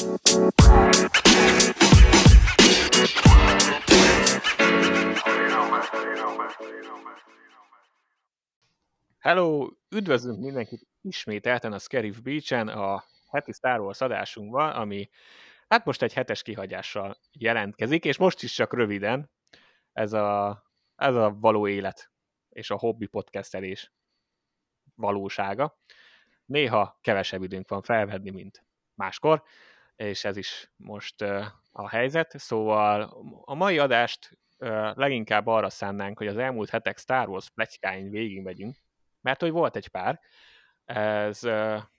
Hello, üdvözlünk mindenkit ismételten a Scarif Beach-en a heti Star Wars adásunkban, ami hát most egy hetes kihagyással jelentkezik, és most is csak röviden ez a, ez a való élet és a hobbi podcastelés valósága. Néha kevesebb időnk van felvedni, mint máskor, és ez is most a helyzet. Szóval a mai adást leginkább arra szánnánk, hogy az elmúlt hetek Star Wars pletykáin végigmegyünk, mert hogy volt egy pár. Ez,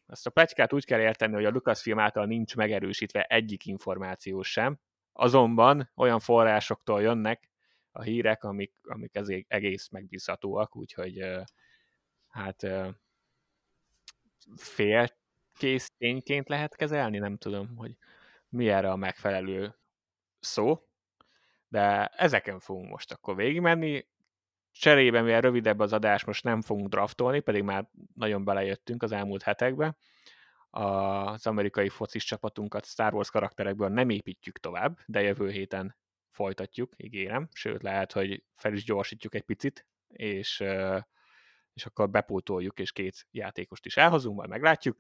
ezt a pletykát úgy kell érteni, hogy a Lucasfilm által nincs megerősítve egyik információ sem, azonban olyan forrásoktól jönnek a hírek, amik, amik ezért egész megbízhatóak, úgyhogy hát uh, fél kész tényként lehet kezelni, nem tudom, hogy mi erre a megfelelő szó, de ezeken fogunk most akkor végigmenni. Cserében, mivel rövidebb az adás, most nem fogunk draftolni, pedig már nagyon belejöttünk az elmúlt hetekbe. Az amerikai focis csapatunkat Star Wars karakterekből nem építjük tovább, de jövő héten folytatjuk, ígérem. Sőt, lehet, hogy fel is gyorsítjuk egy picit, és, és akkor bepótoljuk, és két játékost is elhozunk, majd meglátjuk.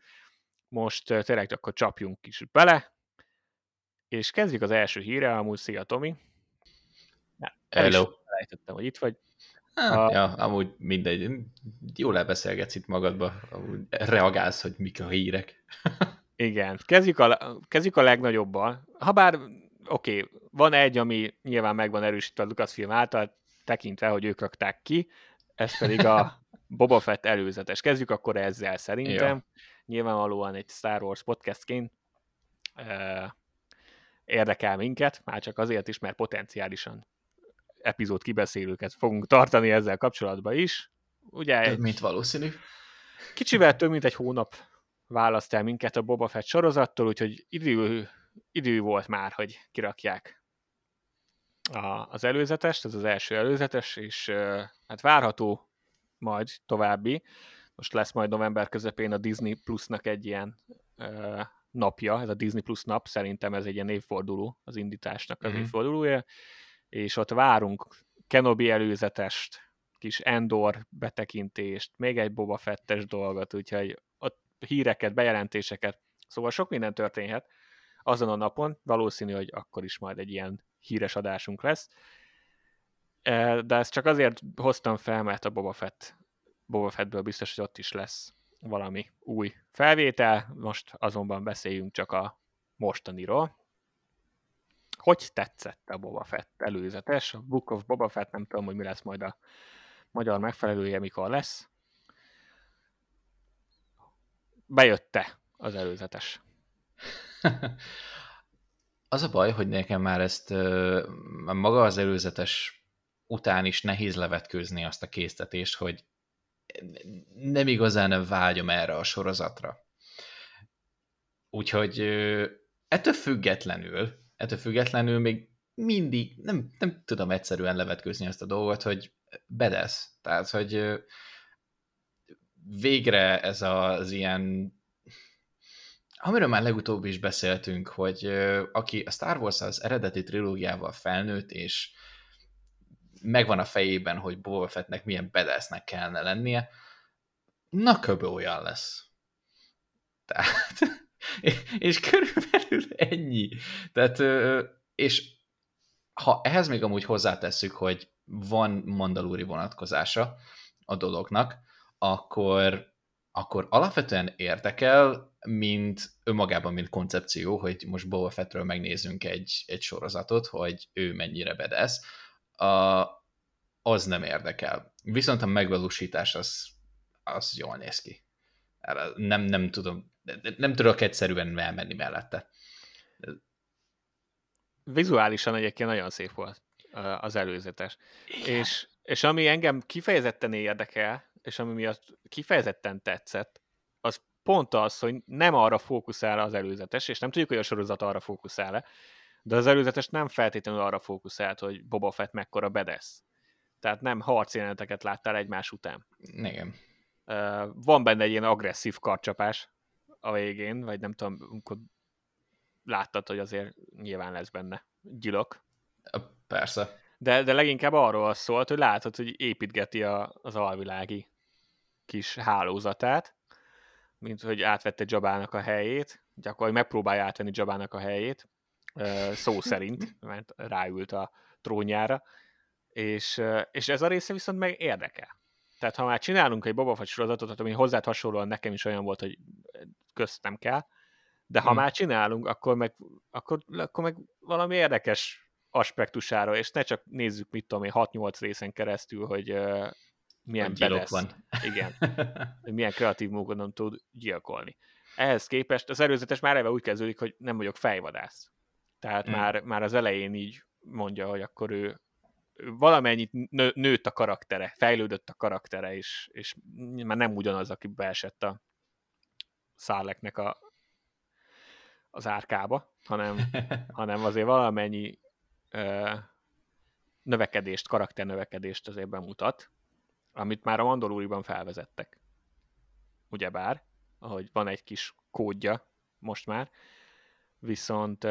Most tényleg akkor csapjunk is bele, és kezdjük az első híre, amúgy szia Tomi. Hello. Elejtettem, hogy itt vagy. Ah, a... Ja, amúgy mindegy. Jól elbeszélgetsz itt magadba, amúgy reagálsz, hogy mik a hírek. Igen, kezdjük a, kezdjük a legnagyobbal. Habár, oké, okay, van egy, ami nyilván megvan erősítve a Lucasfilm által, tekintve, hogy ők rakták ki, ez pedig a Boba Fett előzetes. Kezdjük akkor ezzel szerintem. Jó. Nyilvánvalóan egy Star Wars podcastként érdekel minket, már csak azért is, mert potenciálisan epizód kibeszélőket fogunk tartani ezzel kapcsolatban is. Ugye több, mint valószínű. Kicsivel több, mint egy hónap választ el minket a Boba Fett sorozattól, úgyhogy idő, idő volt már, hogy kirakják a, az előzetest, ez az első előzetes, és hát várható majd további. Most lesz majd november közepén a Disney Plusnak egy ilyen napja, ez a Disney Plus nap, szerintem ez egy ilyen évforduló, az indításnak az mm-hmm. évfordulója, és ott várunk Kenobi előzetest, kis Endor betekintést, még egy Boba Fettes dolgot, úgyhogy ott híreket, bejelentéseket, szóval sok minden történhet azon a napon, valószínű, hogy akkor is majd egy ilyen híres adásunk lesz, de ezt csak azért hoztam fel, mert a Boba Fett Boba Fettből biztos, hogy ott is lesz valami új felvétel, most azonban beszéljünk csak a mostaniról. Hogy tetszett a Boba Fett előzetes? A Book of Boba Fett, nem tudom, hogy mi lesz majd a magyar megfelelője, mikor lesz. Bejötte az előzetes. az a baj, hogy nekem már ezt maga az előzetes után is nehéz levetkőzni azt a késztetést, hogy nem igazán vágyom erre a sorozatra. Úgyhogy ettől függetlenül, ettől függetlenül még mindig nem, nem tudom egyszerűen levetkőzni azt a dolgot, hogy bedesz. Tehát, hogy végre ez az ilyen amiről már legutóbb is beszéltünk, hogy aki a Star Wars az eredeti trilógiával felnőtt, és megvan a fejében, hogy Boba Fettnek milyen bedesznek kellene lennie, na köbö olyan lesz. Tehát, és körülbelül ennyi. Tehát, és ha ehhez még amúgy hozzátesszük, hogy van mandalúri vonatkozása a dolognak, akkor, akkor alapvetően érdekel, mint önmagában, mint koncepció, hogy most Boba Fettről megnézzünk egy, egy sorozatot, hogy ő mennyire bedesz a, az nem érdekel. Viszont a megvalósítás az, az jól néz ki. Nem, nem tudom, nem tudok egyszerűen elmenni mellette. Vizuálisan egyébként nagyon szép volt az előzetes. És, és ami engem kifejezetten érdekel, és ami miatt kifejezetten tetszett, az pont az, hogy nem arra fókuszál az előzetes, és nem tudjuk, hogy a sorozat arra fókuszál-e, de az előzetes nem feltétlenül arra fókuszált, hogy Boba Fett mekkora bedesz. Tehát nem harcjeleneteket láttál egymás után. Igen. van benne egy ilyen agresszív karcsapás a végén, vagy nem tudom, amikor láttad, hogy azért nyilván lesz benne gyilok. Persze. De, de leginkább arról szólt, hogy látod, hogy építgeti a, az alvilági kis hálózatát, mint hogy átvette Jabának a helyét, gyakorlatilag megpróbálja átvenni Jabának a helyét, szó szerint, mert ráült a trónjára, és, és ez a része viszont meg érdekel. Tehát ha már csinálunk egy Boba Fett sorozatot, ami hozzá hasonlóan nekem is olyan volt, hogy közt nem kell, de ha hmm. már csinálunk, akkor meg, akkor, akkor meg valami érdekes aspektusára, és ne csak nézzük, mit tudom én, 6-8 részen keresztül, hogy uh, milyen bedesz, van. Igen, milyen kreatív módon tud gyilkolni. Ehhez képest az előzetes már eleve úgy kezdődik, hogy nem vagyok fejvadász. Tehát hmm. már, már az elején így mondja, hogy akkor ő, valamennyit nő, nőtt a karaktere, fejlődött a karaktere, és, és már nem ugyanaz, aki beesett a szálleknek a, az árkába, hanem, hanem azért valamennyi ö, növekedést, karakternövekedést azért bemutat, amit már a Mandaloriban felvezettek. Ugyebár, ahogy van egy kis kódja most már, viszont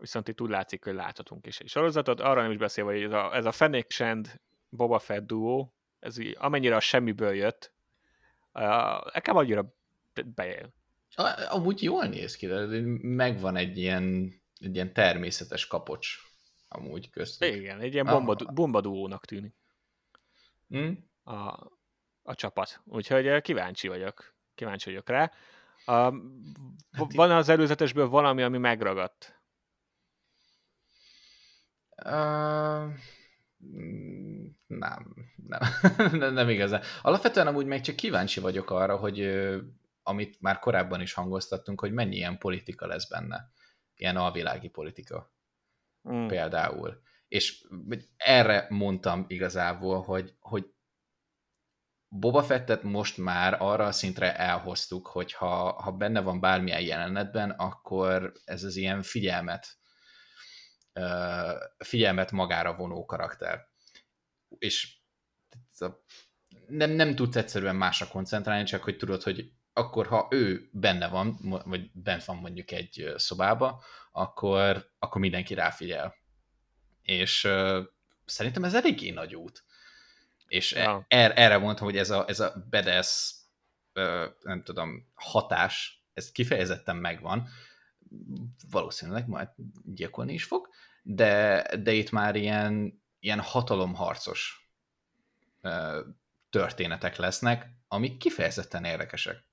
viszont itt úgy látszik, hogy láthatunk is egy sorozatot. Arra nem is beszélve, hogy ez a, ez a Fennec Shand Boba Fett duó, ez így, amennyire a semmiből jött, uh, nekem annyira bejön. Amúgy jól néz ki, de megvan egy ilyen, egy ilyen természetes kapocs amúgy köztük. Igen, egy ilyen bomba, ah. bomba duónak tűnik. Hmm? A, a csapat. Úgyhogy kíváncsi vagyok. Kíváncsi vagyok rá. Uh, van az előzetesből valami, ami megragadt? Uh, nem, nem, nem igazán. Alapvetően amúgy még csak kíváncsi vagyok arra, hogy amit már korábban is hangoztattunk, hogy mennyi ilyen politika lesz benne. Ilyen alvilági politika. Mm. Például. És erre mondtam igazából, hogy, hogy Boba Fettet most már arra a szintre elhoztuk, hogy ha, ha benne van bármilyen jelenetben, akkor ez az ilyen figyelmet figyelmet magára vonó karakter. És nem, nem tudsz egyszerűen másra koncentrálni, csak hogy tudod, hogy akkor ha ő benne van, vagy bent van mondjuk egy szobába, akkor, akkor mindenki ráfigyel. És uh, szerintem ez eléggé nagy út. És ja. er, erre mondtam, hogy ez a, ez a bedesz, uh, nem tudom, hatás, ez kifejezetten megvan. Valószínűleg majd gyilkolni is fog, de, de itt már ilyen, ilyen hatalomharcos történetek lesznek, amik kifejezetten érdekesek.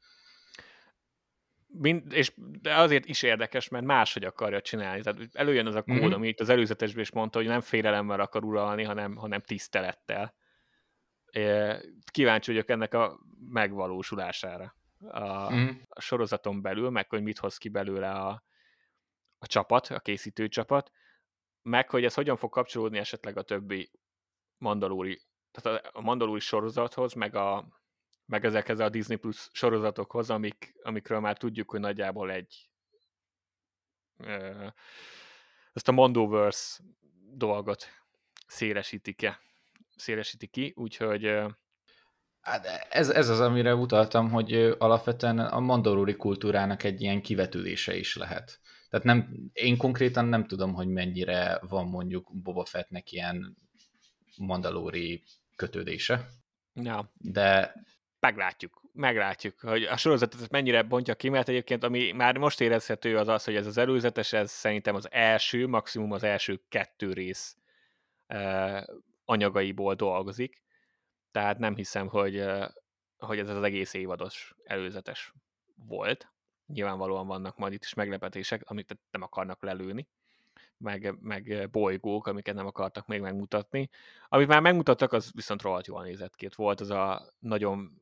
Mind, és de azért is érdekes, mert máshogy akarja csinálni. Tehát előjön az a kód, mm-hmm. ami itt az előzetesben is mondta, hogy nem félelemmel akar uralni, hanem, hanem tisztelettel. Kíváncsi vagyok ennek a megvalósulására a, mm. a sorozaton belül, meg hogy mit hoz ki belőle a, a csapat, a készítő csapat, meg hogy ez hogyan fog kapcsolódni esetleg a többi mandalóri, tehát a mandalóri sorozathoz, meg a, meg ezekhez a Disney Plus sorozatokhoz, amik, amikről már tudjuk, hogy nagyjából egy ezt a Mondoverse dolgot szélesítik-e, szélesíti ki, úgyhogy Hát ez, ez az, amire utaltam, hogy alapvetően a mandalóri kultúrának egy ilyen kivetülése is lehet. Tehát nem, én konkrétan nem tudom, hogy mennyire van mondjuk Boba Fettnek ilyen mandalóri kötődése. Ja. De meglátjuk, meglátjuk, hogy a sorozatot mennyire bontja ki, mert egyébként ami már most érezhető az az, hogy ez az előzetes, ez szerintem az első, maximum az első kettő rész eh, anyagaiból dolgozik, tehát nem hiszem, hogy, hogy ez az egész évados előzetes volt. Nyilvánvalóan vannak majd itt is meglepetések, amit nem akarnak lelőni, meg, meg bolygók, amiket nem akartak még megmutatni. Amit már megmutattak, az viszont rohadt jól nézett ki. Volt az a nagyon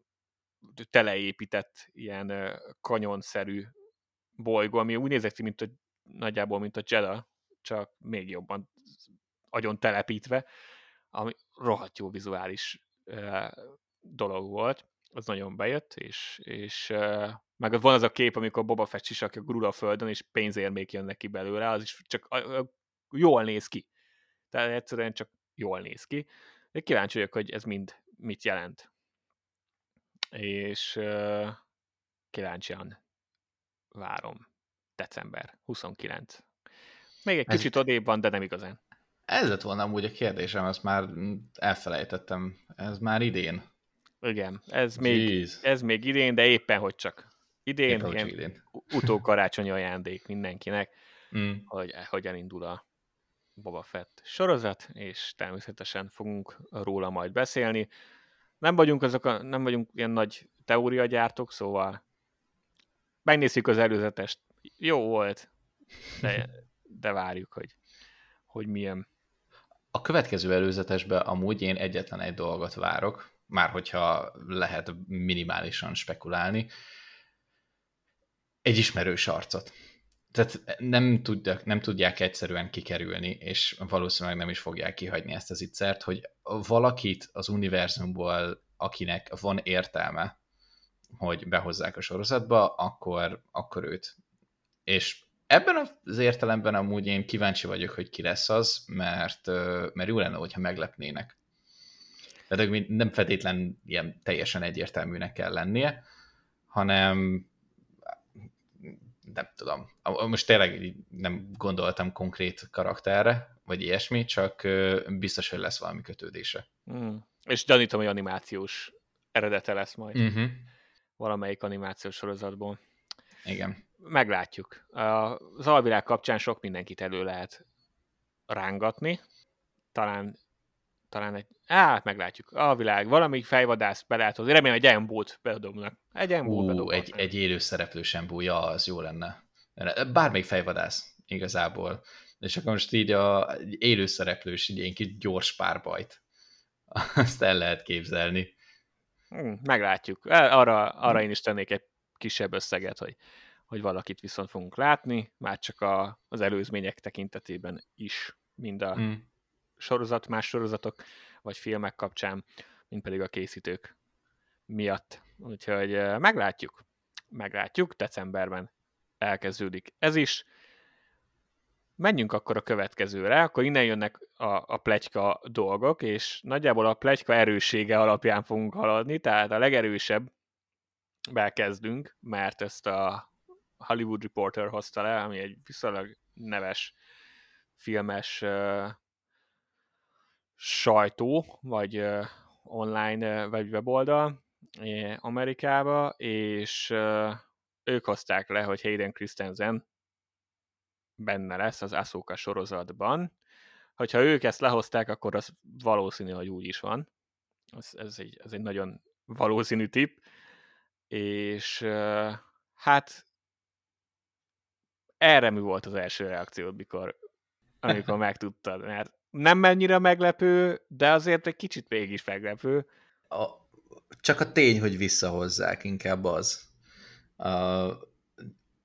teleépített ilyen kanyonszerű bolygó, ami úgy nézett ki, mint a, nagyjából, mint a Jeddah, csak még jobban agyon telepítve, ami rohadt jó vizuális dolog volt, az nagyon bejött, és, és meg van az a kép, amikor Boba Fett sisakja gurul a földön, és pénzérmék jönnek ki belőle, az is csak jól néz ki. Tehát egyszerűen csak jól néz ki. De kíváncsi vagyok, hogy ez mind mit jelent és uh, kíváncsian várom. december 29. Még egy kicsit ez... odébb van, de nem igazán. Ez lett volna amúgy a kérdésem, azt már elfelejtettem. Ez már idén. Igen, ez még, ez még idén, de éppen hogy csak idén, éppen, ilyen idén. utókarácsonyi ajándék mindenkinek, mm. hogy hogyan indul a Boba Fett sorozat, és természetesen fogunk róla majd beszélni. Nem vagyunk azok a, nem vagyunk ilyen nagy teóriagyártók, szóval megnézzük az előzetest. Jó volt, de, de várjuk, hogy, hogy milyen. A következő előzetesben amúgy én egyetlen egy dolgot várok, már hogyha lehet minimálisan spekulálni, egy ismerős arcot. Tehát nem tudják, nem tudják egyszerűen kikerülni, és valószínűleg nem is fogják kihagyni ezt az ittszert, hogy valakit az univerzumból, akinek van értelme, hogy behozzák a sorozatba, akkor, akkor őt. És ebben az értelemben amúgy én kíváncsi vagyok, hogy ki lesz az, mert, mert jó lenne, hogyha meglepnének. Tehát nem feltétlen ilyen teljesen egyértelműnek kell lennie, hanem nem tudom, most tényleg nem gondoltam konkrét karakterre, vagy ilyesmi, csak biztos, hogy lesz valami kötődése. Mm. És gyanítom, hogy animációs eredete lesz majd. Uh-huh. Valamelyik animációs sorozatból. Igen. Meglátjuk. Az alvilág kapcsán sok mindenkit elő lehet rángatni. Talán talán egy, hát meglátjuk, a világ, valami fejvadász be lehet hozni, remélem egy embót bedobnak. Egy embót bedobnak. Egy, egy élő szereplős embó, ja, az jó lenne. Bármelyik fejvadász igazából. És akkor most így a élő szereplős, így ilyen kis gyors párbajt. Azt el lehet képzelni. Hmm, meglátjuk. Arra, arra én is tennék egy kisebb összeget, hogy, hogy valakit viszont fogunk látni, már csak a, az előzmények tekintetében is, mind a, hmm sorozat, más sorozatok, vagy filmek kapcsán, mint pedig a készítők miatt. Úgyhogy meglátjuk. Meglátjuk, decemberben elkezdődik ez is. Menjünk akkor a következőre, akkor innen jönnek a, a plegyka dolgok, és nagyjából a plegyka erőssége alapján fogunk haladni, tehát a legerősebb kezdünk, mert ezt a Hollywood Reporter hozta le, ami egy viszonylag neves filmes sajtó, vagy online, vagy weboldal Amerikába, és ők hozták le, hogy Hayden Christensen benne lesz az Asuka sorozatban. Hogyha ők ezt lehozták, akkor az valószínű, hogy úgy is van. Ez, ez, egy, ez egy nagyon valószínű tipp. És hát erre mi volt az első reakciód, mikor, amikor megtudtad? Mert nem mennyire meglepő, de azért egy kicsit mégis meglepő. A, csak a tény, hogy visszahozzák, inkább az, a,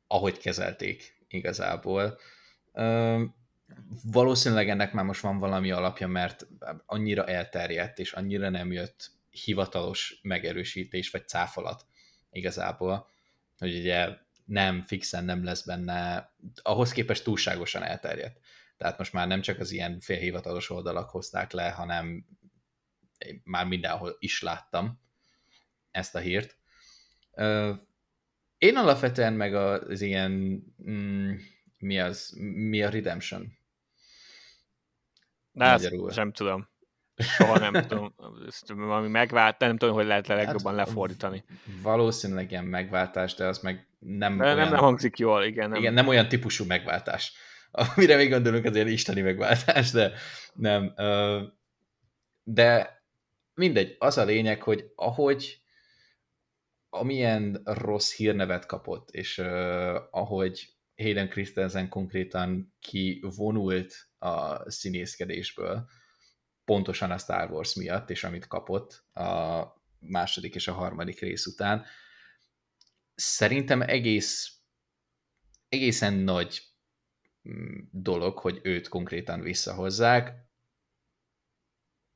ahogy kezelték igazából. A, valószínűleg ennek már most van valami alapja, mert annyira elterjedt, és annyira nem jött hivatalos megerősítés, vagy cáfolat igazából, hogy ugye nem, fixen nem lesz benne, ahhoz képest túlságosan elterjedt tehát most már nem csak az ilyen félhivatalos oldalak hozták le, hanem már mindenhol is láttam ezt a hírt. Én alapvetően meg az ilyen, mm, mi az, mi a Redemption? De Magyarul. nem tudom. Soha nem tudom, valami megvált, nem tudom, hogy lehet legjobban hát, lefordítani. Valószínűleg ilyen megváltás, de az meg nem de olyan, nem, nem hangzik jól, igen. Nem. Igen, nem olyan típusú megváltás amire még gondolunk, azért isteni megváltás, de nem. De mindegy, az a lényeg, hogy ahogy amilyen rossz hírnevet kapott, és ahogy Hayden Christensen konkrétan kivonult a színészkedésből, pontosan a Star Wars miatt, és amit kapott a második és a harmadik rész után, szerintem egész egészen nagy dolog, hogy őt konkrétan visszahozzák.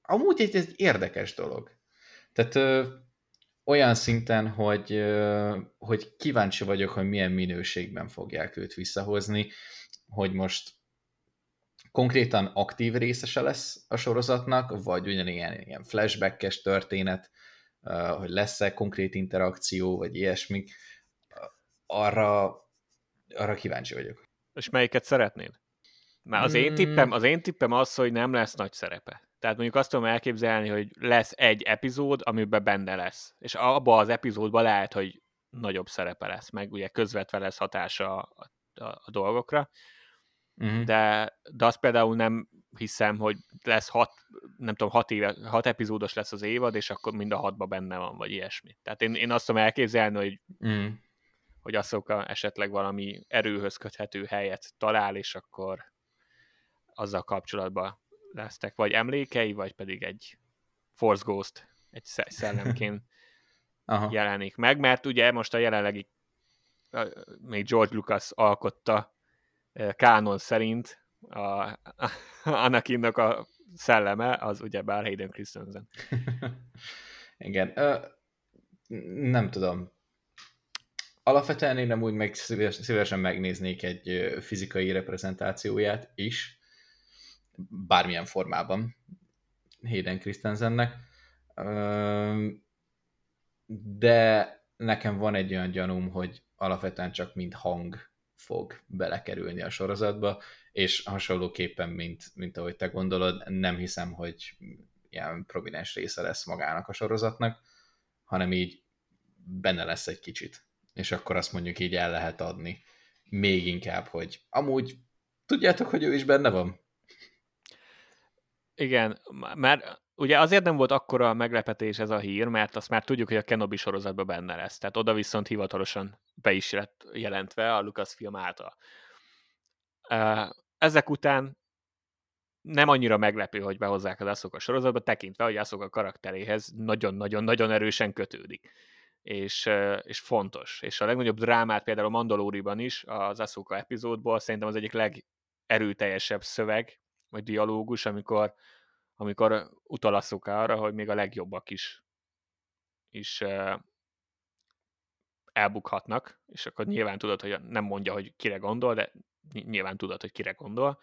Amúgy ez egy érdekes dolog. Tehát ö, olyan szinten, hogy, ö, hogy kíváncsi vagyok, hogy milyen minőségben fogják őt visszahozni, hogy most konkrétan aktív részese lesz a sorozatnak, vagy ugyanilyen ilyen flashbackes történet, hogy lesz-e konkrét interakció, vagy ilyesmi, arra Arra kíváncsi vagyok. És melyiket szeretnéd? Már az én tippem, az én tippem az, hogy nem lesz nagy szerepe. Tehát mondjuk azt tudom elképzelni, hogy lesz egy epizód, amiben benne lesz. És abban az epizódban lehet, hogy nagyobb szerepe lesz, meg ugye közvetve lesz hatása a, a, a dolgokra. Uh-huh. De, de azt például nem hiszem, hogy lesz hat, nem tudom, hat, éve, hat epizódos lesz az évad, és akkor mind a hatba benne van, vagy ilyesmi. Tehát én, én azt tudom elképzelni, hogy, uh-huh. hogy Azoka esetleg valami erőhöz köthető helyet talál, és akkor azzal kapcsolatban lesznek vagy emlékei, vagy pedig egy Force Ghost, egy szellemként jelenik meg, mert ugye most a jelenlegi még George Lucas alkotta kánon szerint a, Anakinnak a szelleme az ugye bár Hayden Christensen. Igen. Ö, nem tudom. Alapvetően én nem úgy meg szívesen megnéznék egy fizikai reprezentációját is, bármilyen formában Hayden Christensennek. De nekem van egy olyan gyanúm, hogy alapvetően csak mint hang fog belekerülni a sorozatba, és hasonlóképpen, mint, mint ahogy te gondolod, nem hiszem, hogy ilyen prominens része lesz magának a sorozatnak, hanem így benne lesz egy kicsit. És akkor azt mondjuk így el lehet adni. Még inkább, hogy amúgy tudjátok, hogy ő is benne van? Igen, mert ugye azért nem volt akkora meglepetés ez a hír, mert azt már tudjuk, hogy a Kenobi sorozatban benne lesz. Tehát oda viszont hivatalosan be is lett jelentve a Lucasfilm által. Ezek után nem annyira meglepő, hogy behozzák az Ahsoka sorozatba, tekintve, hogy Ahsoka karakteréhez nagyon-nagyon-nagyon erősen kötődik. És, és fontos. És a legnagyobb drámát például a Mandaloriban is, az Ahsoka epizódból szerintem az egyik legerőteljesebb szöveg, vagy dialógus, amikor, amikor utal arra, hogy még a legjobbak is, is elbukhatnak, és akkor nyilván tudod, hogy nem mondja, hogy kire gondol, de nyilván tudod, hogy kire gondol.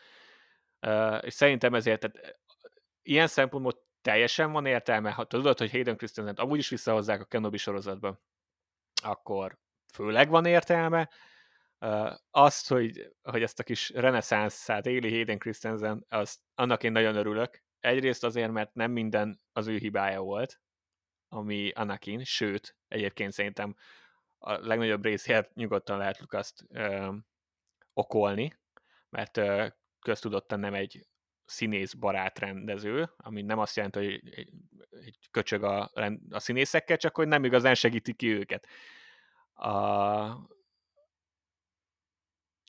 És szerintem ezért tehát, ilyen szempontból teljesen van értelme, ha tudod, hogy Hayden Christensen amúgy is visszahozzák a Kenobi sorozatba, akkor főleg van értelme, azt, hogy, hogy ezt a kis reneszánszát éli Hayden Christensen, az, annak én nagyon örülök. Egyrészt azért, mert nem minden az ő hibája volt, ami Anakin, sőt, egyébként szerintem a legnagyobb részért nyugodtan lehet ö, okolni, mert ö, köztudottan nem egy színész barát rendező, ami nem azt jelenti, hogy egy, egy köcsög a, a színészekkel, csak hogy nem igazán segíti ki őket. A,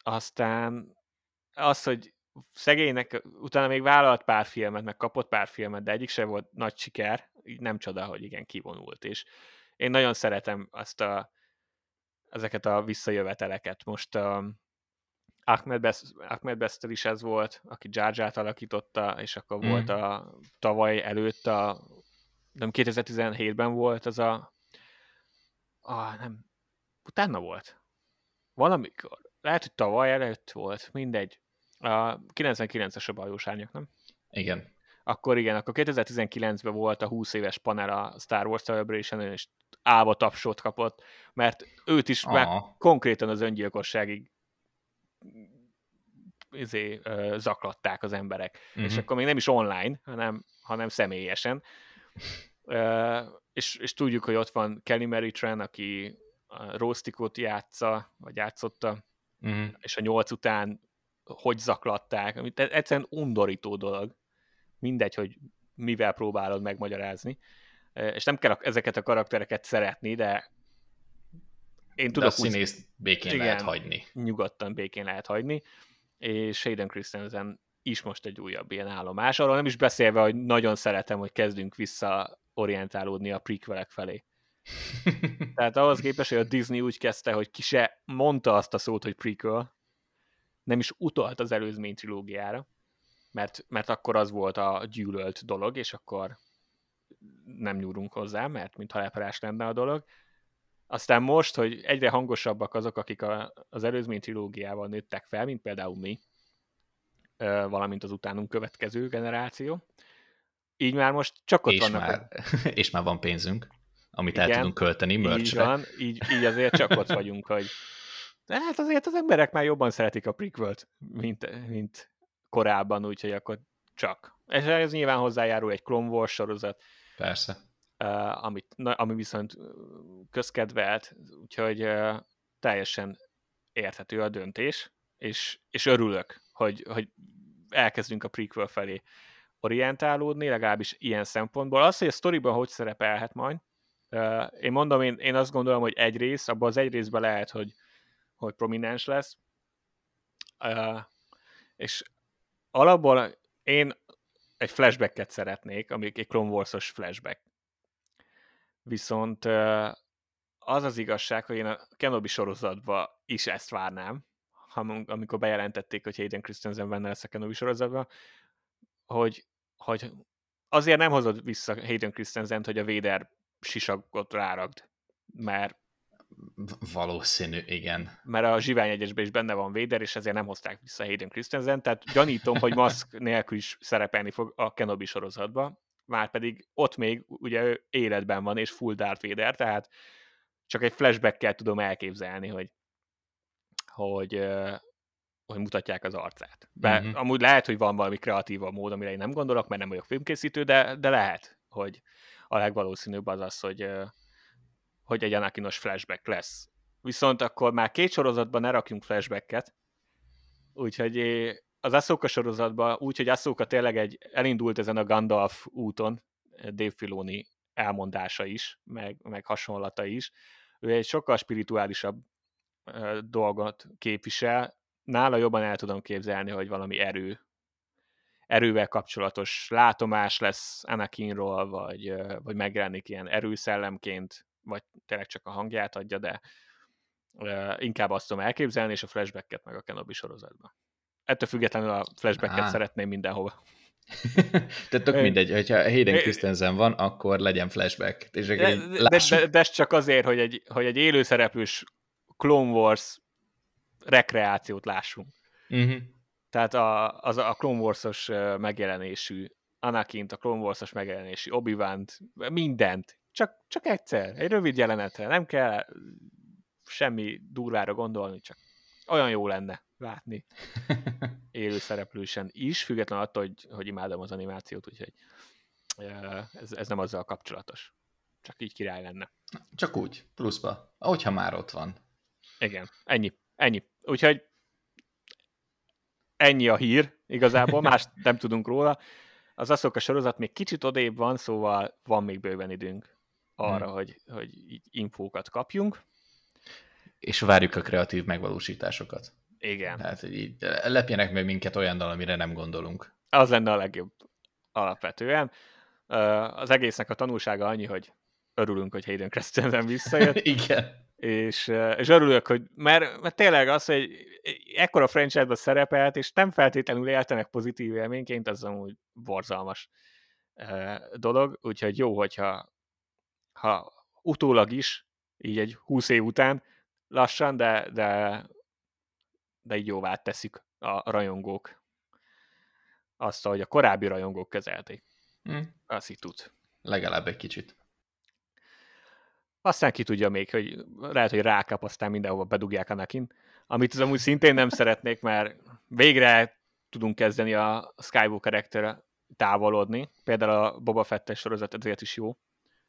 aztán az, hogy szegénynek utána még vállalt pár filmet, meg kapott pár filmet, de egyik se volt nagy siker, így nem csoda, hogy igen, kivonult, és én nagyon szeretem azt a, ezeket a visszajöveteleket. Most a Ahmed, Best, Ahmed Bestel is ez volt, aki Jar alakította, és akkor mm. volt a tavaly előtt a nem 2017-ben volt az a, a nem, utána volt. Valamikor, lehet, hogy tavaly előtt volt, mindegy. A 99-es a bajós árnyak, nem? Igen. Akkor igen, akkor 2019-ben volt a 20 éves panel a Star Wars celebration és álva tapsot kapott, mert őt is Aha. már konkrétan az öngyilkosságig izé, uh, zaklatták az emberek. Uh-huh. És mhm. akkor még nem is online, hanem, hanem személyesen. Uh, és, és tudjuk, hogy ott van Kelly Mary Tran, aki a Róstikot játsza, vagy játszotta, uh-huh. és a nyolc után hogy zaklatták, amit egyszerűen undorító dolog. Mindegy, hogy mivel próbálod megmagyarázni. És nem kell ezeket a karaktereket szeretni, de én tudok de a színészt úgy, békén igen, lehet hagyni. Nyugodtan békén lehet hagyni, és Hayden Christensen is most egy újabb ilyen állomás. Arról nem is beszélve, hogy nagyon szeretem, hogy kezdünk vissza orientálódni a prequelek felé. Tehát ahhoz képest, hogy a Disney úgy kezdte, hogy ki se mondta azt a szót, hogy prequel, nem is utalt az előzmény trilógiára, mert, mert akkor az volt a gyűlölt dolog, és akkor nem nyúlunk hozzá, mert mintha leparás lenne a dolog. Aztán most, hogy egyre hangosabbak azok, akik a, az előzmény trilógiával nőttek fel, mint például mi, valamint az utánunk következő generáció, így már most csak ott és vannak. Már, a... És már van pénzünk amit Igen, el tudunk költeni merchre. Így van, így, így azért csak ott vagyunk, hogy, De hát azért az emberek már jobban szeretik a prequelt, mint, mint korábban, úgyhogy akkor csak. És ez nyilván hozzájárul egy Clone Wars sorozat. Persze. Uh, amit, na, ami viszont közkedvelt, úgyhogy uh, teljesen érthető a döntés, és, és örülök, hogy, hogy elkezdünk a prequel felé orientálódni, legalábbis ilyen szempontból. Az, hogy a sztoriban hogy szerepelhet majd, uh, én mondom, én, én azt gondolom, hogy egy rész, abban az egy részben lehet, hogy, hogy prominens lesz, uh, és alapból én egy flashbacket szeretnék, ami egy Clone Wars-os flashback. Viszont uh, az az igazság, hogy én a Kenobi sorozatban is ezt várnám, amikor bejelentették, hogy Hayden Christensen benne lesz a Kenobi sorozatban, hogy, hogy azért nem hozod vissza Hayden christensen hogy a Véder sisakot ráragd, mert Valószínű, igen. Mert a Zsivány egyesben is benne van Véder, és ezért nem hozták vissza Hayden Christensen, tehát gyanítom, hogy maszk nélkül is szerepelni fog a Kenobi sorozatba, már pedig ott még ugye ő életben van, és full Darth Vader, tehát csak egy flashback-kel tudom elképzelni, hogy, hogy, hogy mutatják az arcát. De uh-huh. amúgy lehet, hogy van valami kreatívabb mód, amire én nem gondolok, mert nem vagyok filmkészítő, de, de lehet, hogy a legvalószínűbb az az, hogy, hogy egy Anakinos flashback lesz. Viszont akkor már két sorozatban ne rakjunk flashbacket, úgyhogy az Ahsoka sorozatban, úgyhogy Ahsoka tényleg egy, elindult ezen a Gandalf úton, Dave Filoni elmondása is, meg, meg hasonlata is. Ő egy sokkal spirituálisabb dolgot képvisel, nála jobban el tudom képzelni, hogy valami erő, erővel kapcsolatos látomás lesz Anakinról, vagy, vagy megjelenik ilyen erőszellemként, vagy tényleg csak a hangját adja, de inkább azt tudom elképzelni, és a flashbacket meg a Kenobi sorozatban. Ettől függetlenül a flashbacket ah. szeretném mindenhova. Tehát tök mindegy, hogyha Hayden Christensen van, akkor legyen flashback. És de, de, de, de, ez csak azért, hogy egy, hogy egy élőszereplős Clone Wars rekreációt lássunk. Uh-huh. Tehát a, az a Clone Wars-os megjelenésű Anakin, a Clone Wars-os megjelenésű obi mindent. Csak, csak egyszer, egy rövid jelenetre. Nem kell semmi durvára gondolni, csak olyan jó lenne látni élő szereplősen is, független attól, hogy, hogy imádom az animációt, úgyhogy ez, ez nem azzal kapcsolatos. Csak így király lenne. Csak úgy, pluszba. Ahogyha már ott van. Igen, ennyi. Ennyi. Úgyhogy ennyi a hír, igazából, más nem tudunk róla. Az Aszoka sorozat még kicsit odébb van, szóval van még bőven időnk arra, hmm. hogy, hogy így infókat kapjunk. És várjuk a kreatív megvalósításokat. Igen. Tehát, hogy így lepjenek meg minket olyannal, amire nem gondolunk. Az lenne a legjobb alapvetően. Az egésznek a tanulsága annyi, hogy örülünk, hogy Hayden Christensen visszajött. Igen és, és örülök, hogy, mert, mert tényleg az, hogy ekkora franchise-ba szerepelt, és nem feltétlenül éltenek pozitív élményként, az amúgy borzalmas dolog, úgyhogy jó, hogyha ha utólag is, így egy 20 év után lassan, de, de, de így jóvá teszik a rajongók azt, hogy a korábbi rajongók kezelték. Hmm. Azt így tud. Legalább egy kicsit. Aztán ki tudja még, hogy lehet, hogy rákap, aztán mindenhova bedugják Anakin, amit az amúgy szintén nem szeretnék, mert végre tudunk kezdeni a Skywalker távolodni. Például a Boba Fett sorozat ezért is jó,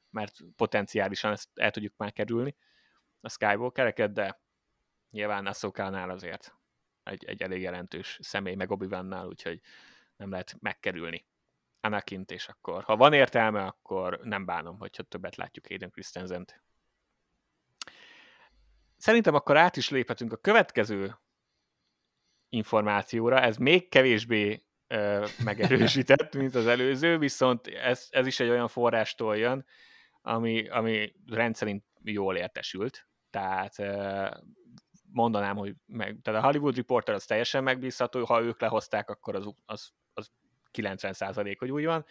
mert potenciálisan ezt el tudjuk már kerülni, a Skywalker-eket, de nyilván a Szokánál azért egy, egy elég jelentős személy, meg obi úgyhogy nem lehet megkerülni Anakint, és akkor ha van értelme, akkor nem bánom, hogyha többet látjuk Hayden Christensen-t. Szerintem akkor át is léphetünk a következő információra, ez még kevésbé ö, megerősített, mint az előző, viszont ez, ez is egy olyan forrástól jön, ami, ami rendszerint jól értesült. Tehát mondanám, hogy meg, tehát a Hollywood Reporter az teljesen megbízható, ha ők lehozták, akkor az, az, az 90% hogy úgy van.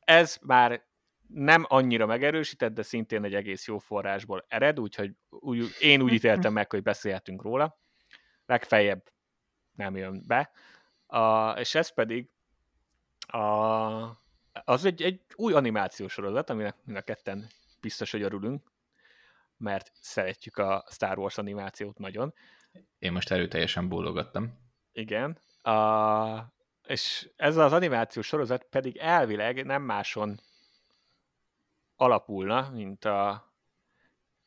Ez már nem annyira megerősített, de szintén egy egész jó forrásból ered, úgyhogy úgy, én úgy ítéltem meg, hogy beszélhetünk róla. Legfeljebb nem jön be. A, és ez pedig a, az egy, egy új animációs sorozat, aminek mind a ketten biztos, hogy örülünk, mert szeretjük a Star Wars animációt nagyon. Én most erőteljesen bólogattam. Igen. A, és ez az animációs sorozat pedig elvileg nem máson alapulna, mint a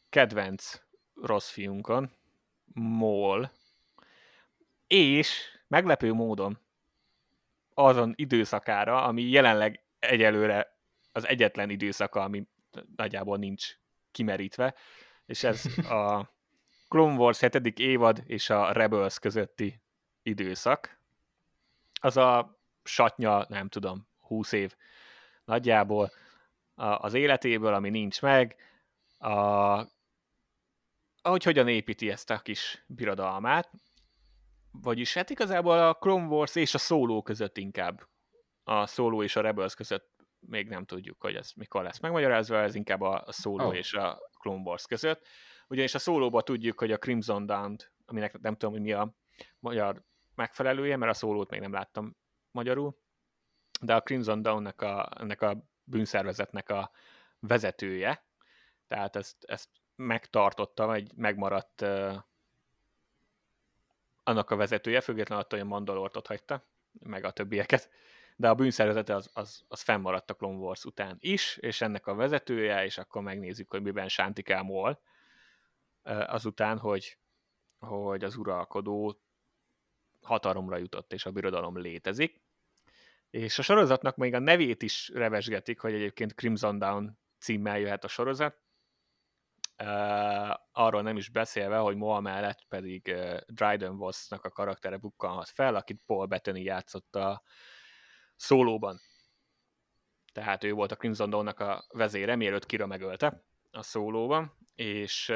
kedvenc rossz fiúnkon, Mól, és meglepő módon azon időszakára, ami jelenleg egyelőre az egyetlen időszaka, ami nagyjából nincs kimerítve, és ez a Clone Wars 7. évad és a Rebels közötti időszak. Az a satnya, nem tudom, 20 év nagyjából az életéből, ami nincs meg, a, ahogy hogyan építi ezt a kis birodalmát, vagyis hát igazából a Clone Wars és a Solo között inkább. A Solo és a Rebels között még nem tudjuk, hogy ez mikor lesz megmagyarázva, ez inkább a Solo oh. és a Clone Wars között. Ugyanis a Solo-ba tudjuk, hogy a Crimson dawn aminek nem tudom, hogy mi a magyar megfelelője, mert a szólót még nem láttam magyarul, de a Crimson Dawn-nak a, ennek a bűnszervezetnek a vezetője, tehát ezt, ezt megtartotta, vagy megmaradt uh, annak a vezetője, függetlenül attól, hogy a Mandalort ott hagyta, meg a többieket, de a bűnszervezete az, az, az fennmaradt a Clone Wars után is, és ennek a vezetője, és akkor megnézzük, hogy miben Sántikál Mol, azután, hogy, hogy az uralkodó hatalomra jutott, és a birodalom létezik. És a sorozatnak még a nevét is revesgetik, hogy egyébként Crimson Dawn címmel jöhet a sorozat. Arról nem is beszélve, hogy Moa mellett pedig Dryden Voss-nak a karaktere bukkanhat fel, akit Paul Bettany játszott a szólóban. Tehát ő volt a Crimson Dawn-nak a vezére, mielőtt Kira megölte a szólóban, és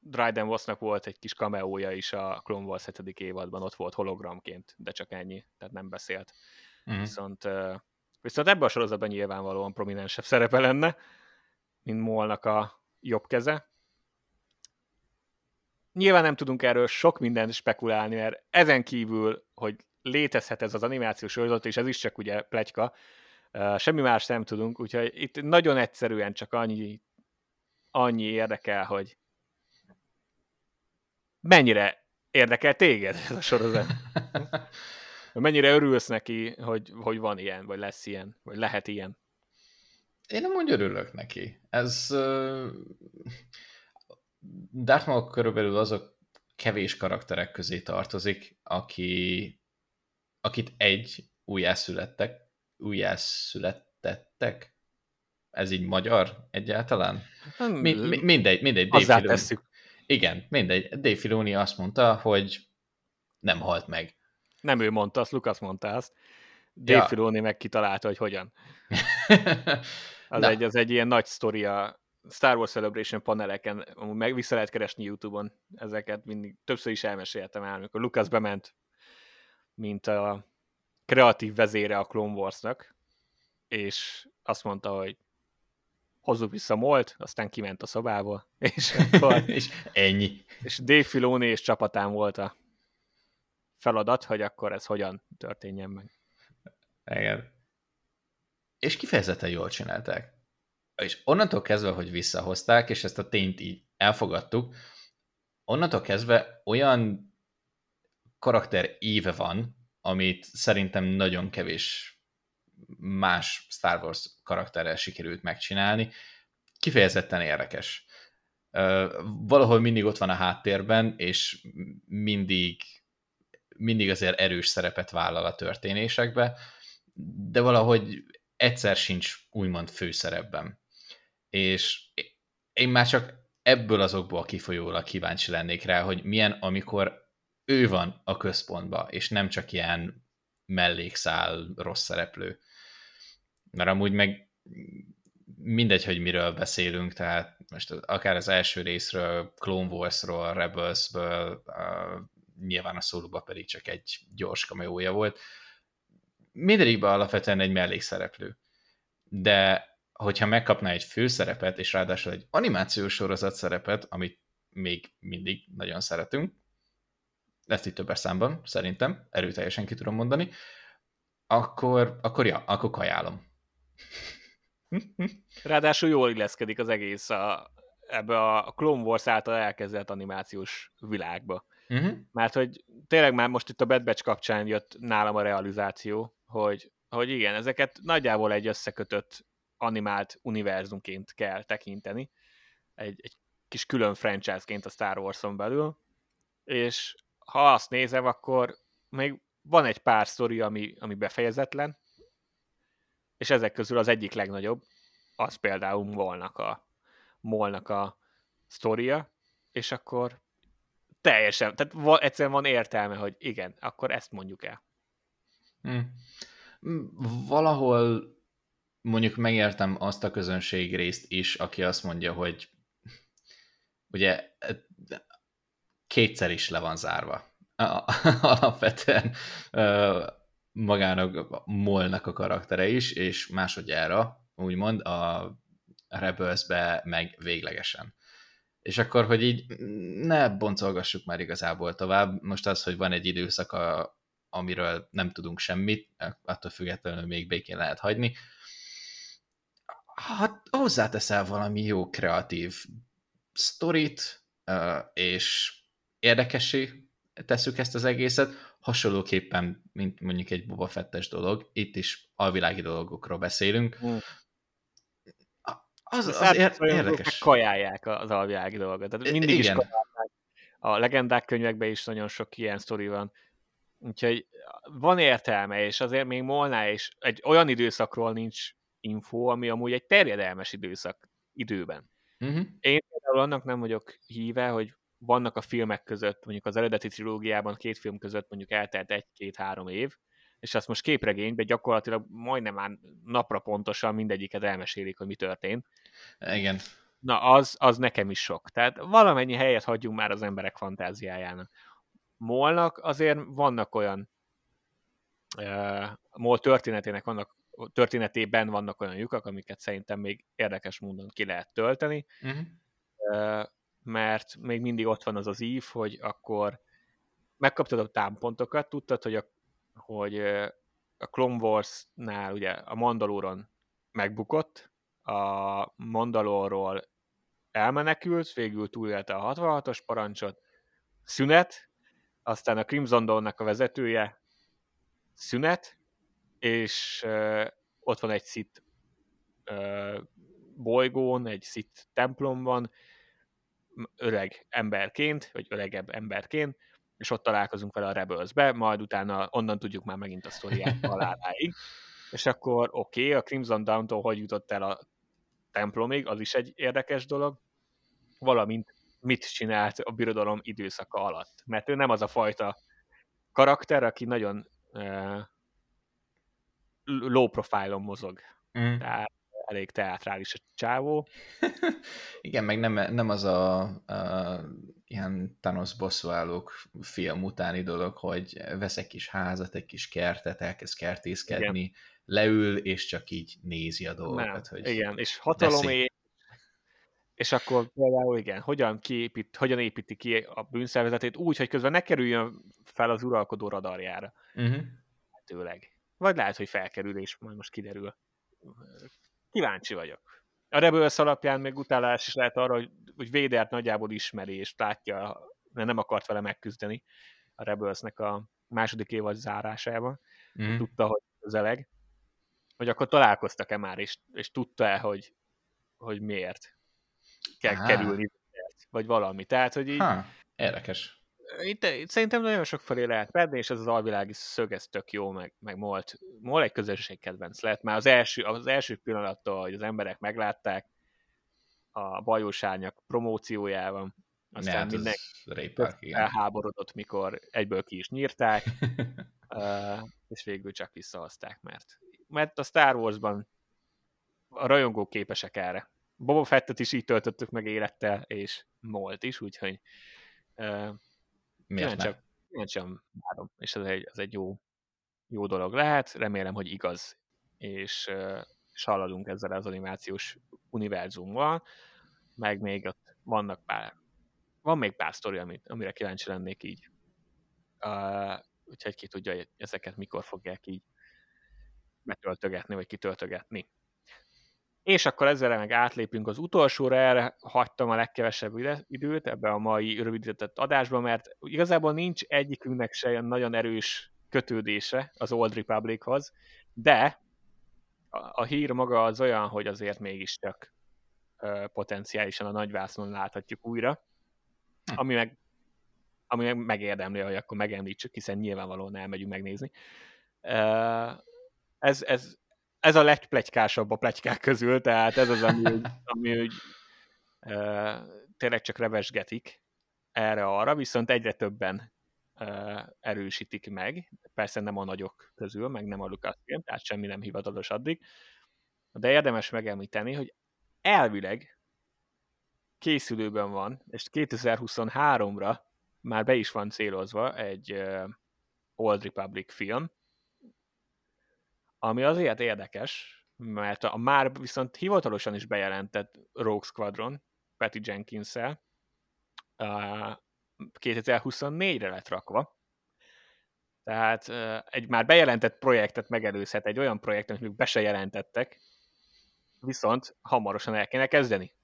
Dryden Vossnak volt egy kis kameója is a Clone Wars 7. évadban, ott volt hologramként, de csak ennyi, tehát nem beszélt. Mm. Viszont, viszont ebben a sorozatban nyilvánvalóan prominensebb szerepe lenne, mint Molnak a jobb keze. Nyilván nem tudunk erről sok mindent spekulálni, mert ezen kívül, hogy létezhet ez az animációs sorozat, és ez is csak ugye pletyka, semmi más nem tudunk, úgyhogy itt nagyon egyszerűen csak annyi, annyi érdekel, hogy mennyire érdekel téged ez a sorozat? mennyire örülsz neki, hogy, hogy van ilyen, vagy lesz ilyen, vagy lehet ilyen? Én nem úgy örülök neki. Ez uh, Darth Maul körülbelül azok kevés karakterek közé tartozik, aki, akit egy újjászülettek, újjászülettettek, ez így magyar egyáltalán? Mi, mi, mindegy, mindegy. Dave tesszük. Igen, mindegy. Dave Filoni azt mondta, hogy nem halt meg. Nem ő mondta, azt Lukasz mondta azt. Dave ja. Filoni meg kitalálta, hogy hogyan. az, egy, az egy ilyen nagy sztori a Star Wars Celebration paneleken, meg vissza lehet keresni Youtube-on ezeket, mindig többször is elmeséltem el, amikor Lucas bement, mint a kreatív vezére a Clone Wars-nak, és azt mondta, hogy hozzuk vissza Molt, aztán kiment a szobából, és akkor... és ennyi. És Dave Filoni és csapatán volt a feladat, hogy akkor ez hogyan történjen meg. Igen. És kifejezetten jól csinálták. És onnantól kezdve, hogy visszahozták, és ezt a tényt így elfogadtuk, onnantól kezdve olyan karakter éve van, amit szerintem nagyon kevés más Star Wars karakterrel sikerült megcsinálni. Kifejezetten érdekes. Valahol mindig ott van a háttérben, és mindig, mindig azért erős szerepet vállal a történésekbe, de valahogy egyszer sincs úgymond főszerepben. És én már csak ebből azokból kifolyólag kíváncsi lennék rá, hogy milyen, amikor ő van a központba, és nem csak ilyen mellékszál rossz szereplő mert amúgy meg mindegy, hogy miről beszélünk, tehát most akár az első részről, Clone Wars-ról, Rebels-ből, uh, nyilván a szólóba pedig csak egy gyors kameója volt. Mindegyikben alapvetően egy mellékszereplő. De hogyha megkapná egy főszerepet, és ráadásul egy animációs sorozat szerepet, amit még mindig nagyon szeretünk, ezt itt többes számban, szerintem, erőteljesen ki tudom mondani, akkor, akkor ja, akkor kajálom. Ráadásul jól illeszkedik az egész a, ebbe a Clone Wars által elkezdett animációs világba. Uh-huh. Mert hogy tényleg már most itt a Bad Batch kapcsán jött nálam a realizáció, hogy, hogy igen, ezeket nagyjából egy összekötött animált univerzumként kell tekinteni, egy, egy kis külön franchise-ként a Star Wars-on belül, és ha azt nézem, akkor még van egy pár sztori, ami, ami befejezetlen, és ezek közül az egyik legnagyobb, az például Molnak a, Molnak a sztoria, és akkor teljesen, tehát va, egyszerűen van értelme, hogy igen, akkor ezt mondjuk el. Hmm. Valahol mondjuk megértem azt a közönség részt is, aki azt mondja, hogy ugye kétszer is le van zárva. Alapvetően magának Molnak a karaktere is, és másodjára, úgymond, a Rebels-be meg véglegesen. És akkor, hogy így ne boncolgassuk már igazából tovább. Most az, hogy van egy időszaka, amiről nem tudunk semmit, attól függetlenül még békén lehet hagyni. Hát hozzáteszel valami jó kreatív sztorit, és érdekessé tesszük ezt az egészet, hasonlóképpen, mint mondjuk egy Boba Fettes dolog, itt is alvilági dolgokról beszélünk, hmm. Az, az ér- érdekes. Kajálják az alvilági dolgot. Tehát mindig Igen. is kajálják. A legendák könyvekben is nagyon sok ilyen sztori van. Úgyhogy van értelme, és azért még Molnál is egy olyan időszakról nincs info, ami amúgy egy terjedelmes időszak időben. Uh-huh. Én például annak nem vagyok híve, hogy vannak a filmek között, mondjuk az eredeti trilógiában két film között mondjuk eltelt egy-két-három év, és azt most képregényben gyakorlatilag majdnem már napra pontosan mindegyiket elmesélik, hogy mi történt. Igen. Na, az, az nekem is sok. Tehát valamennyi helyet hagyjunk már az emberek fantáziájának. Molnak azért vannak olyan uh, Mol történetének vannak történetében vannak olyan lyukak, amiket szerintem még érdekes módon ki lehet tölteni, uh-huh. uh, mert még mindig ott van az az ív, hogy akkor megkaptad a támpontokat, tudtad, hogy a hogy a Clone Wars-nál ugye a Mandalóron megbukott, a Mandalorról elmenekült, végül túlélte a 66-os parancsot, szünet, aztán a Crimson Dawn-nak a vezetője szünet, és uh, ott van egy szit uh, bolygón, egy szit templomban, öreg emberként, vagy öregebb emberként, és ott találkozunk vele a Rebels-be, majd utána onnan tudjuk már megint a sztoriát haláláig. És akkor oké, okay, a Crimson Dawn-tól hogy jutott el a templomig, az is egy érdekes dolog, valamint mit csinált a birodalom időszaka alatt. Mert ő nem az a fajta karakter, aki nagyon uh, low profile-on mozog. Mm. Tehát elég teátrális a csávó. Igen, meg nem, nem az a, a ilyen Thanos bosszúállók film utáni dolog, hogy vesz egy kis házat, egy kis kertet, elkezd kertészkedni, Igen. leül, és csak így nézi a dolgokat. Nem. Hogy igen, és hatalomé, és akkor például igen, hogyan, kiépít, hogyan építi ki a bűnszervezetét úgy, hogy közben ne kerüljön fel az uralkodó radarjára. Uh-huh. Lehetőleg. Vagy lehet, hogy felkerül, és majd most kiderül. Kíváncsi vagyok. A Rebels alapján még utálás is lehet arra, hogy, hogy Védert nagyjából ismeri, és látja, mert nem akart vele megküzdeni a Rebelsnek a második évad zárásában. Mm. Tudta, hogy közeleg. Hogy akkor találkoztak-e már, és, és tudta-e, hogy, hogy miért kell Aha. kerülni, vagy valami. Tehát, hogy így... Ha, érdekes itt, itt szerintem nagyon sok felé lehet menni, és ez az alvilági szög, ez tök jó, meg, meg Molt, Mol egy közönségkedvenc lett. Már az első, az első pillanattól, hogy az emberek meglátták a bajósárnyak promóciójában, aztán hát mindenki elháborodott, mikor egyből ki is nyírták, és végül csak visszahozták, mert, mert a Star Wars-ban a rajongók képesek erre. Boba Fettet is így töltöttük meg élettel, és Molt is, úgyhogy uh, Miért csak, kíváncsian várom, és ez egy, ez egy jó, jó dolog lehet, remélem, hogy igaz, és, és haladunk ezzel az animációs univerzummal, meg még ott vannak pár, van még pár sztori, amit, amire kíváncsi lennék így. Uh, úgyhogy ki tudja, hogy ezeket mikor fogják így betöltögetni, vagy kitöltögetni. És akkor ezzel meg átlépünk az utolsóra, erre hagytam a legkevesebb időt ebbe a mai rövidített adásba, mert igazából nincs egyikünknek se nagyon erős kötődése az Old Republichoz, de a, hír maga az olyan, hogy azért mégiscsak potenciálisan a nagyvásznon láthatjuk újra, hm. ami meg ami meg megérdemli, hogy akkor megemlítsük, hiszen nyilvánvalóan elmegyünk megnézni. Ez, ez, ez a legplegykásabb a plegykák közül, tehát ez az, ami, úgy, ami úgy, uh, tényleg csak revesgetik erre-arra, viszont egyre többen uh, erősítik meg, persze nem a nagyok közül, meg nem a Lucasfilm, tehát semmi nem hivatalos addig, de érdemes megemlíteni, hogy elvileg készülőben van, és 2023-ra már be is van célozva egy uh, Old Republic film, ami azért érdekes, mert a már viszont hivatalosan is bejelentett Rogue Squadron, Patty jenkins uh, 2024-re lett rakva. Tehát egy már bejelentett projektet megelőzhet egy olyan projektet, amit be se jelentettek, viszont hamarosan el kéne kezdeni.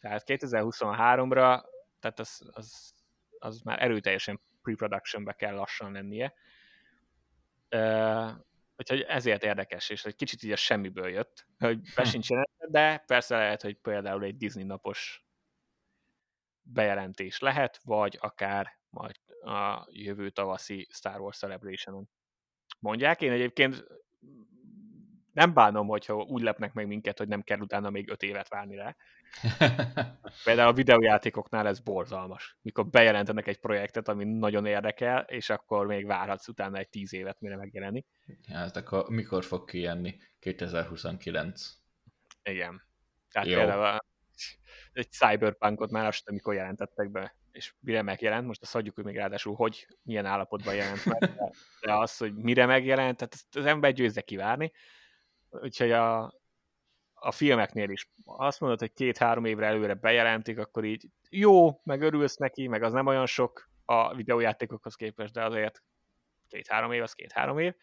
Tehát 2023-ra, tehát az, az, az már erőteljesen pre-productionbe kell lassan lennie. Úgyhogy ezért érdekes, és egy kicsit így a semmiből jött, hogy be hm. sincs de persze lehet, hogy például egy Disney napos bejelentés lehet, vagy akár majd a jövő tavaszi Star Wars Celebration-on. Mondják, én egyébként nem bánom, hogyha úgy lepnek meg minket, hogy nem kell utána még öt évet várni rá. Például a videójátékoknál ez borzalmas. Mikor bejelentenek egy projektet, ami nagyon érdekel, és akkor még várhatsz utána egy tíz évet, mire megjelenik. Hát akkor mikor fog kijönni? 2029. Igen. Tehát Jó. például egy Cyberpunkot már azt amikor jelentettek be, és mire megjelent, most azt hagyjuk, hogy még ráadásul, hogy milyen állapotban jelent meg, de az, hogy mire megjelent, tehát az ember győzze kivárni, úgyhogy a, a filmeknél is azt mondod, hogy két-három évre előre bejelentik, akkor így jó, meg örülsz neki, meg az nem olyan sok a videójátékokhoz képest, de azért két-három év, az két-három év.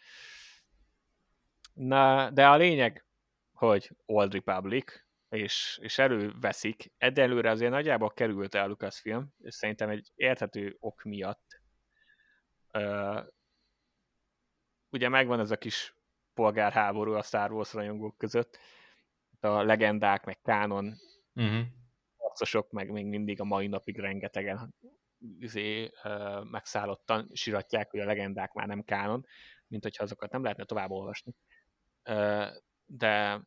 Na, de a lényeg, hogy Old Republic, és, és előveszik, egyelőre azért nagyjából került el Lucasfilm, és szerintem egy érthető ok miatt. Uh, ugye megvan ez a kis polgárháború a Star Wars rajongók között, a legendák, meg kánon uh-huh. harcosok, meg még mindig a mai napig rengetegen izé, megszállottan siratják, hogy a legendák már nem kánon, mint hogyha azokat nem lehetne tovább olvasni. De,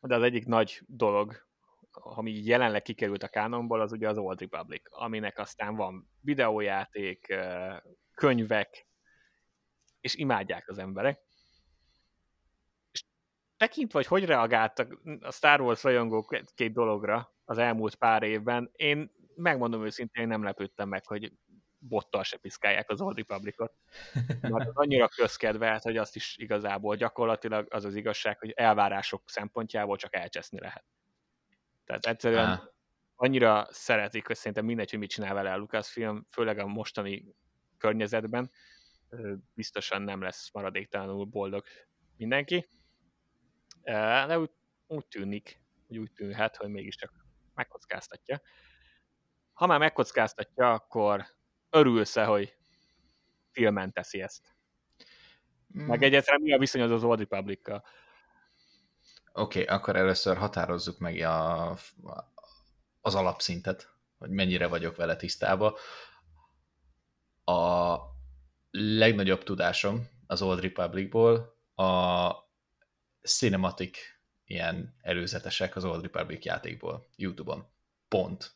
de az egyik nagy dolog, ami jelenleg kikerült a kánonból, az ugye az Old Republic, aminek aztán van videójáték, könyvek, és imádják az emberek tekintve, hogy hogy reagáltak a Star Wars rajongók két dologra az elmúlt pár évben, én megmondom őszintén, nem lepődtem meg, hogy bottal se piszkálják az Old Republicot. Mert az annyira közkedvelt, hogy azt is igazából gyakorlatilag az az igazság, hogy elvárások szempontjából csak elcseszni lehet. Tehát egyszerűen ah. annyira szeretik, hogy szerintem mindegy, hogy mit csinál vele a Lucasfilm, főleg a mostani környezetben, biztosan nem lesz maradéktalanul boldog mindenki de úgy, úgy tűnik, hogy úgy tűnhet, hogy mégiscsak megkockáztatja. Ha már megkockáztatja, akkor örülsz-e, hogy filmen teszi ezt? Mm. Meg egyáltalán mi a viszony az Old Republic-kal? Oké, okay, akkor először határozzuk meg a, az alapszintet, hogy mennyire vagyok vele tisztába. A legnagyobb tudásom az Old Republicból a cinematic ilyen előzetesek az Old Republic játékból, YouTube-on. Pont.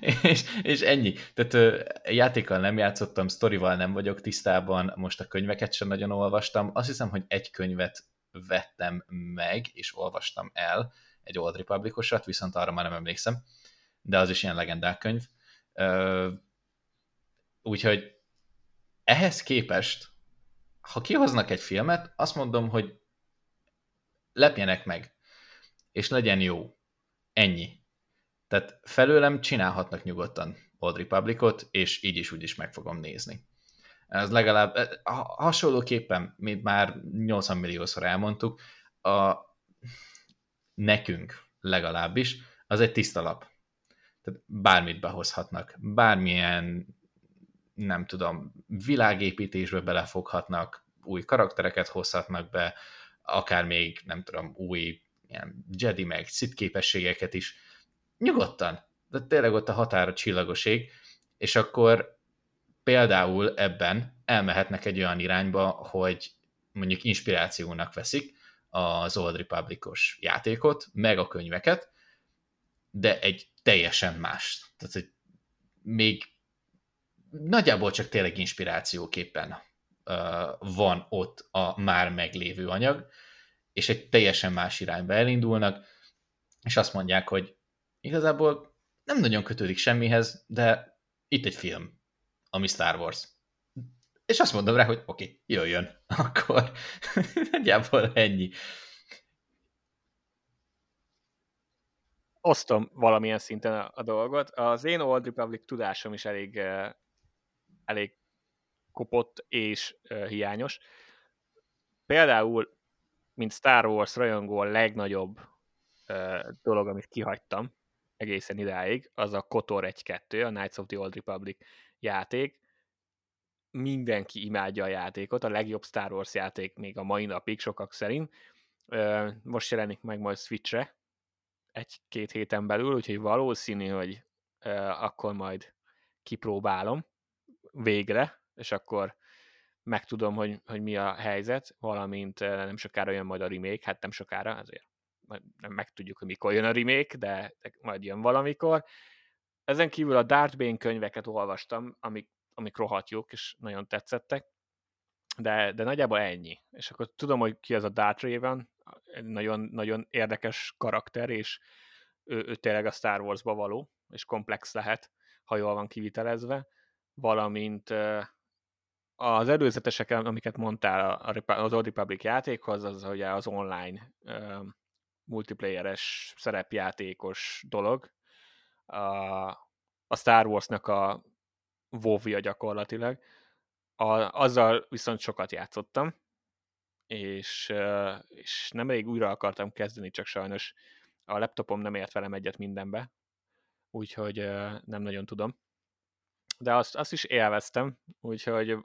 és, és ennyi. Tehát ö, játékkal nem játszottam, sztorival nem vagyok tisztában, most a könyveket sem nagyon olvastam. Azt hiszem, hogy egy könyvet vettem meg, és olvastam el, egy Old Republicosat, viszont arra már nem emlékszem, de az is ilyen legendák könyv. Ö, úgyhogy ehhez képest ha kihoznak egy filmet, azt mondom, hogy lepjenek meg, és legyen jó. Ennyi. Tehát felőlem csinálhatnak nyugodtan Old Republicot, és így is úgy is meg fogom nézni. Ez legalább hasonlóképpen, mint már 80 milliószor elmondtuk, a nekünk legalábbis, az egy tiszta lap. Tehát bármit behozhatnak, bármilyen, nem tudom, világépítésbe belefoghatnak, új karaktereket hozhatnak be, akár még, nem tudom, új ilyen Jedi meg Sith képességeket is. Nyugodtan, de tényleg ott a határa csillagoség, és akkor például ebben elmehetnek egy olyan irányba, hogy mondjuk inspirációnak veszik az Old Republicos játékot, meg a könyveket, de egy teljesen más. Tehát, hogy még nagyjából csak tényleg inspirációképpen van ott a már meglévő anyag, és egy teljesen más irányba elindulnak, és azt mondják, hogy igazából nem nagyon kötődik semmihez, de itt egy film, ami Star Wars. És azt mondom rá, hogy oké, okay, jöjjön. Akkor nagyjából ennyi. Osztom valamilyen szinten a, dolgot. Az én Old Republic tudásom is elég, elég kopott és hiányos. Például, mint Star Wars rajongó a legnagyobb uh, dolog, amit kihagytam egészen idáig, az a KOTOR 1-2, a Knights of the Old Republic játék, mindenki imádja a játékot, a legjobb Star Wars játék még a mai napig sokak szerint. Most jelenik meg majd Switchre egy-két héten belül, úgyhogy valószínű, hogy akkor majd kipróbálom végre, és akkor megtudom, hogy, hogy mi a helyzet, valamint nem sokára jön majd a remake, hát nem sokára, azért nem megtudjuk, hogy mikor jön a remake, de, de majd jön valamikor. Ezen kívül a Darth Bane könyveket olvastam, amik amik rohadt jók, és nagyon tetszettek, de, de nagyjából ennyi. És akkor tudom, hogy ki az a Darth Raven, nagyon, nagyon érdekes karakter, és ő, ő tényleg a Star Wars-ba való, és komplex lehet, ha jól van kivitelezve, valamint az előzetesek, amiket mondtál az Old Republic játékhoz, az ugye az online multiplayeres szerepjátékos dolog. A, Star Wars-nak a wow gyakorlatilag. A, azzal viszont sokat játszottam, és, és nemrég újra akartam kezdeni, csak sajnos a laptopom nem ért velem egyet mindenbe, úgyhogy nem nagyon tudom. De azt, azt is élveztem, úgyhogy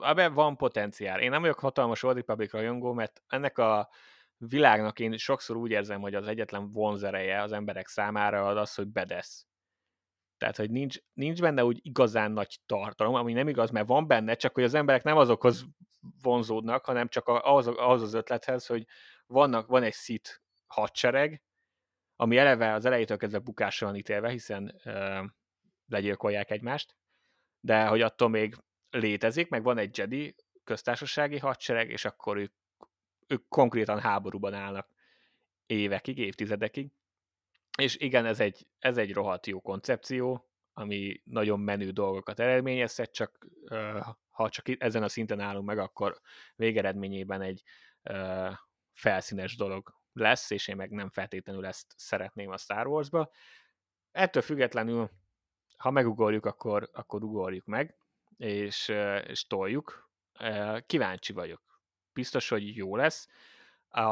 ebben van potenciál. Én nem vagyok hatalmas Old Republic rajongó, mert ennek a világnak én sokszor úgy érzem, hogy az egyetlen vonzereje az emberek számára az az, hogy bedesz. Tehát, hogy nincs, nincs benne úgy igazán nagy tartalom, ami nem igaz, mert van benne, csak hogy az emberek nem azokhoz vonzódnak, hanem csak ahhoz, ahhoz az ötlethez, hogy vannak, van egy szit hadsereg, ami eleve az elejétől kezdve bukásra van ítélve, hiszen ö, legyilkolják egymást, de hogy attól még létezik, meg van egy Jedi köztársasági hadsereg, és akkor ők, ők konkrétan háborúban állnak évekig, évtizedekig, és igen, ez egy, ez egy rohadt jó koncepció, ami nagyon menő dolgokat eredményezhet, csak ha csak ezen a szinten állunk meg, akkor végeredményében egy felszínes dolog lesz, és én meg nem feltétlenül ezt szeretném a Star Wars-ba. Ettől függetlenül, ha megugorjuk, akkor, akkor ugorjuk meg, és, és toljuk. Kíváncsi vagyok. Biztos, hogy jó lesz. A,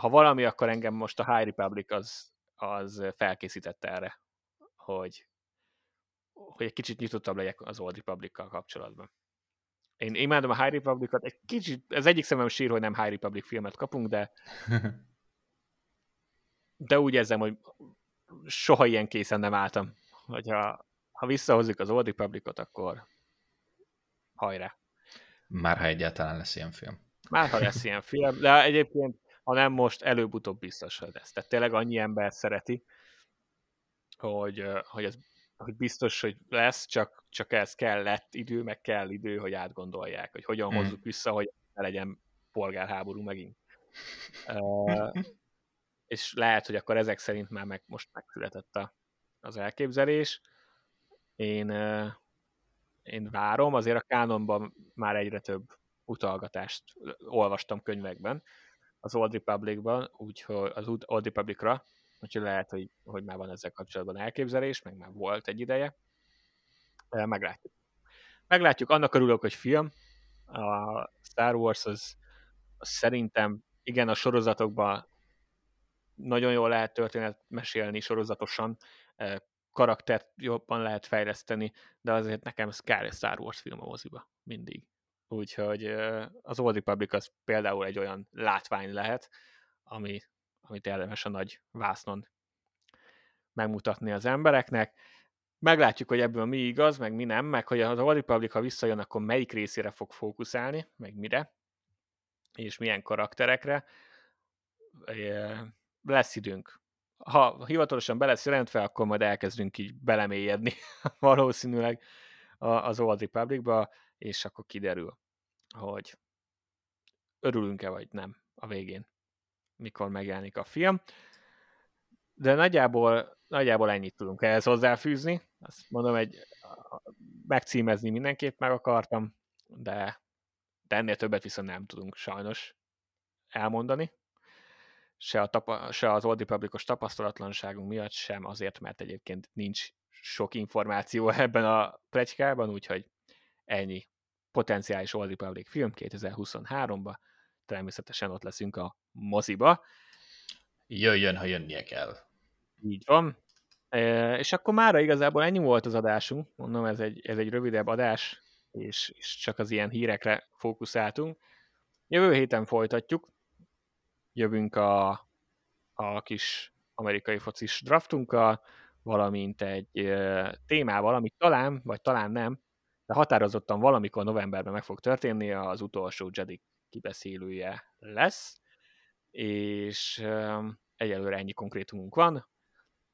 ha valami, akkor engem most a High Republic az, az felkészítette erre, hogy, hogy egy kicsit nyitottabb legyek az Old republic kapcsolatban. Én imádom a High Republic-ot, egy kicsit, ez egyik szemem sír, hogy nem High Republic filmet kapunk, de de úgy érzem, hogy soha ilyen készen nem álltam, hogyha ha visszahozzuk az Old Republic-ot, akkor hajrá. Már ha egyáltalán lesz ilyen film. Már ha lesz ilyen film, de egyébként ha nem most, előbb-utóbb biztos, hogy lesz. Tehát tényleg annyi ember szereti, hogy, hogy ez hogy biztos, hogy lesz, csak, csak ez kellett idő, meg kell idő, hogy átgondolják, hogy hogyan mm. hozzuk vissza, hogy ne legyen polgárháború megint. uh, és lehet, hogy akkor ezek szerint már meg, most megszületett a, az elképzelés. Én, én várom, azért a kánonban már egyre több utalgatást olvastam könyvekben, az Old Republic-ban, úgyhogy az Old Republic-ra, úgyhogy lehet, hogy, hogy már van ezzel kapcsolatban elképzelés, meg már volt egy ideje. Meglátjuk. Meglátjuk, annak örülök, hogy film. A Star Wars az, az szerintem, igen, a sorozatokban nagyon jól lehet történet mesélni sorozatosan, karaktert jobban lehet fejleszteni, de azért nekem kell egy Star Wars film a moziba, mindig. Úgyhogy az Old Republic az például egy olyan látvány lehet, ami, amit érdemes a nagy vásznon megmutatni az embereknek. Meglátjuk, hogy ebből mi igaz, meg mi nem, meg hogy az Old Republic, ha visszajön, akkor melyik részére fog fókuszálni, meg mire, és milyen karakterekre. Lesz időnk. Ha hivatalosan be lesz jelentve, akkor majd elkezdünk így belemélyedni valószínűleg az Old Republicba, és akkor kiderül, hogy örülünk-e vagy nem a végén, mikor megjelenik a film. De nagyjából, nagyjából ennyit tudunk ehhez hozzáfűzni. Azt mondom, egy megcímezni mindenképp meg akartam, de, de ennél többet viszont nem tudunk sajnos elmondani. Se, a tapa, se az Old Republicos tapasztalatlanságunk miatt, sem azért, mert egyébként nincs sok információ ebben a plegykában, úgyhogy ennyi potenciális Old Republic film 2023-ba. Természetesen ott leszünk a moziba. Jöjjön, ha jönnie kell. Így van. E, és akkor mára igazából ennyi volt az adásunk. Mondom, ez egy, ez egy rövidebb adás, és, és csak az ilyen hírekre fókuszáltunk. Jövő héten folytatjuk. Jövünk a, a kis amerikai focis draftunkkal, valamint egy témával, amit talán, vagy talán nem, de határozottan valamikor novemberben meg fog történni, az utolsó Jedi kibeszélője lesz, és egyelőre ennyi konkrétumunk van.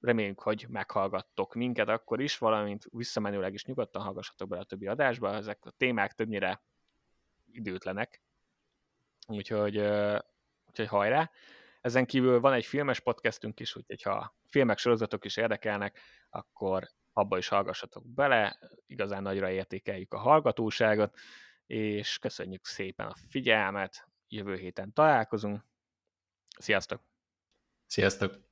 Reméljük, hogy meghallgattok minket akkor is, valamint visszamenőleg is nyugodtan hallgassatok bele a többi adásba. Ezek a témák többnyire időtlenek, úgyhogy, úgyhogy hajrá! Ezen kívül van egy filmes podcastünk is, úgyhogy ha filmek, sorozatok is érdekelnek, akkor abba is hallgassatok bele, igazán nagyra értékeljük a hallgatóságot, és köszönjük szépen a figyelmet, jövő héten találkozunk. Sziasztok! Sziasztok!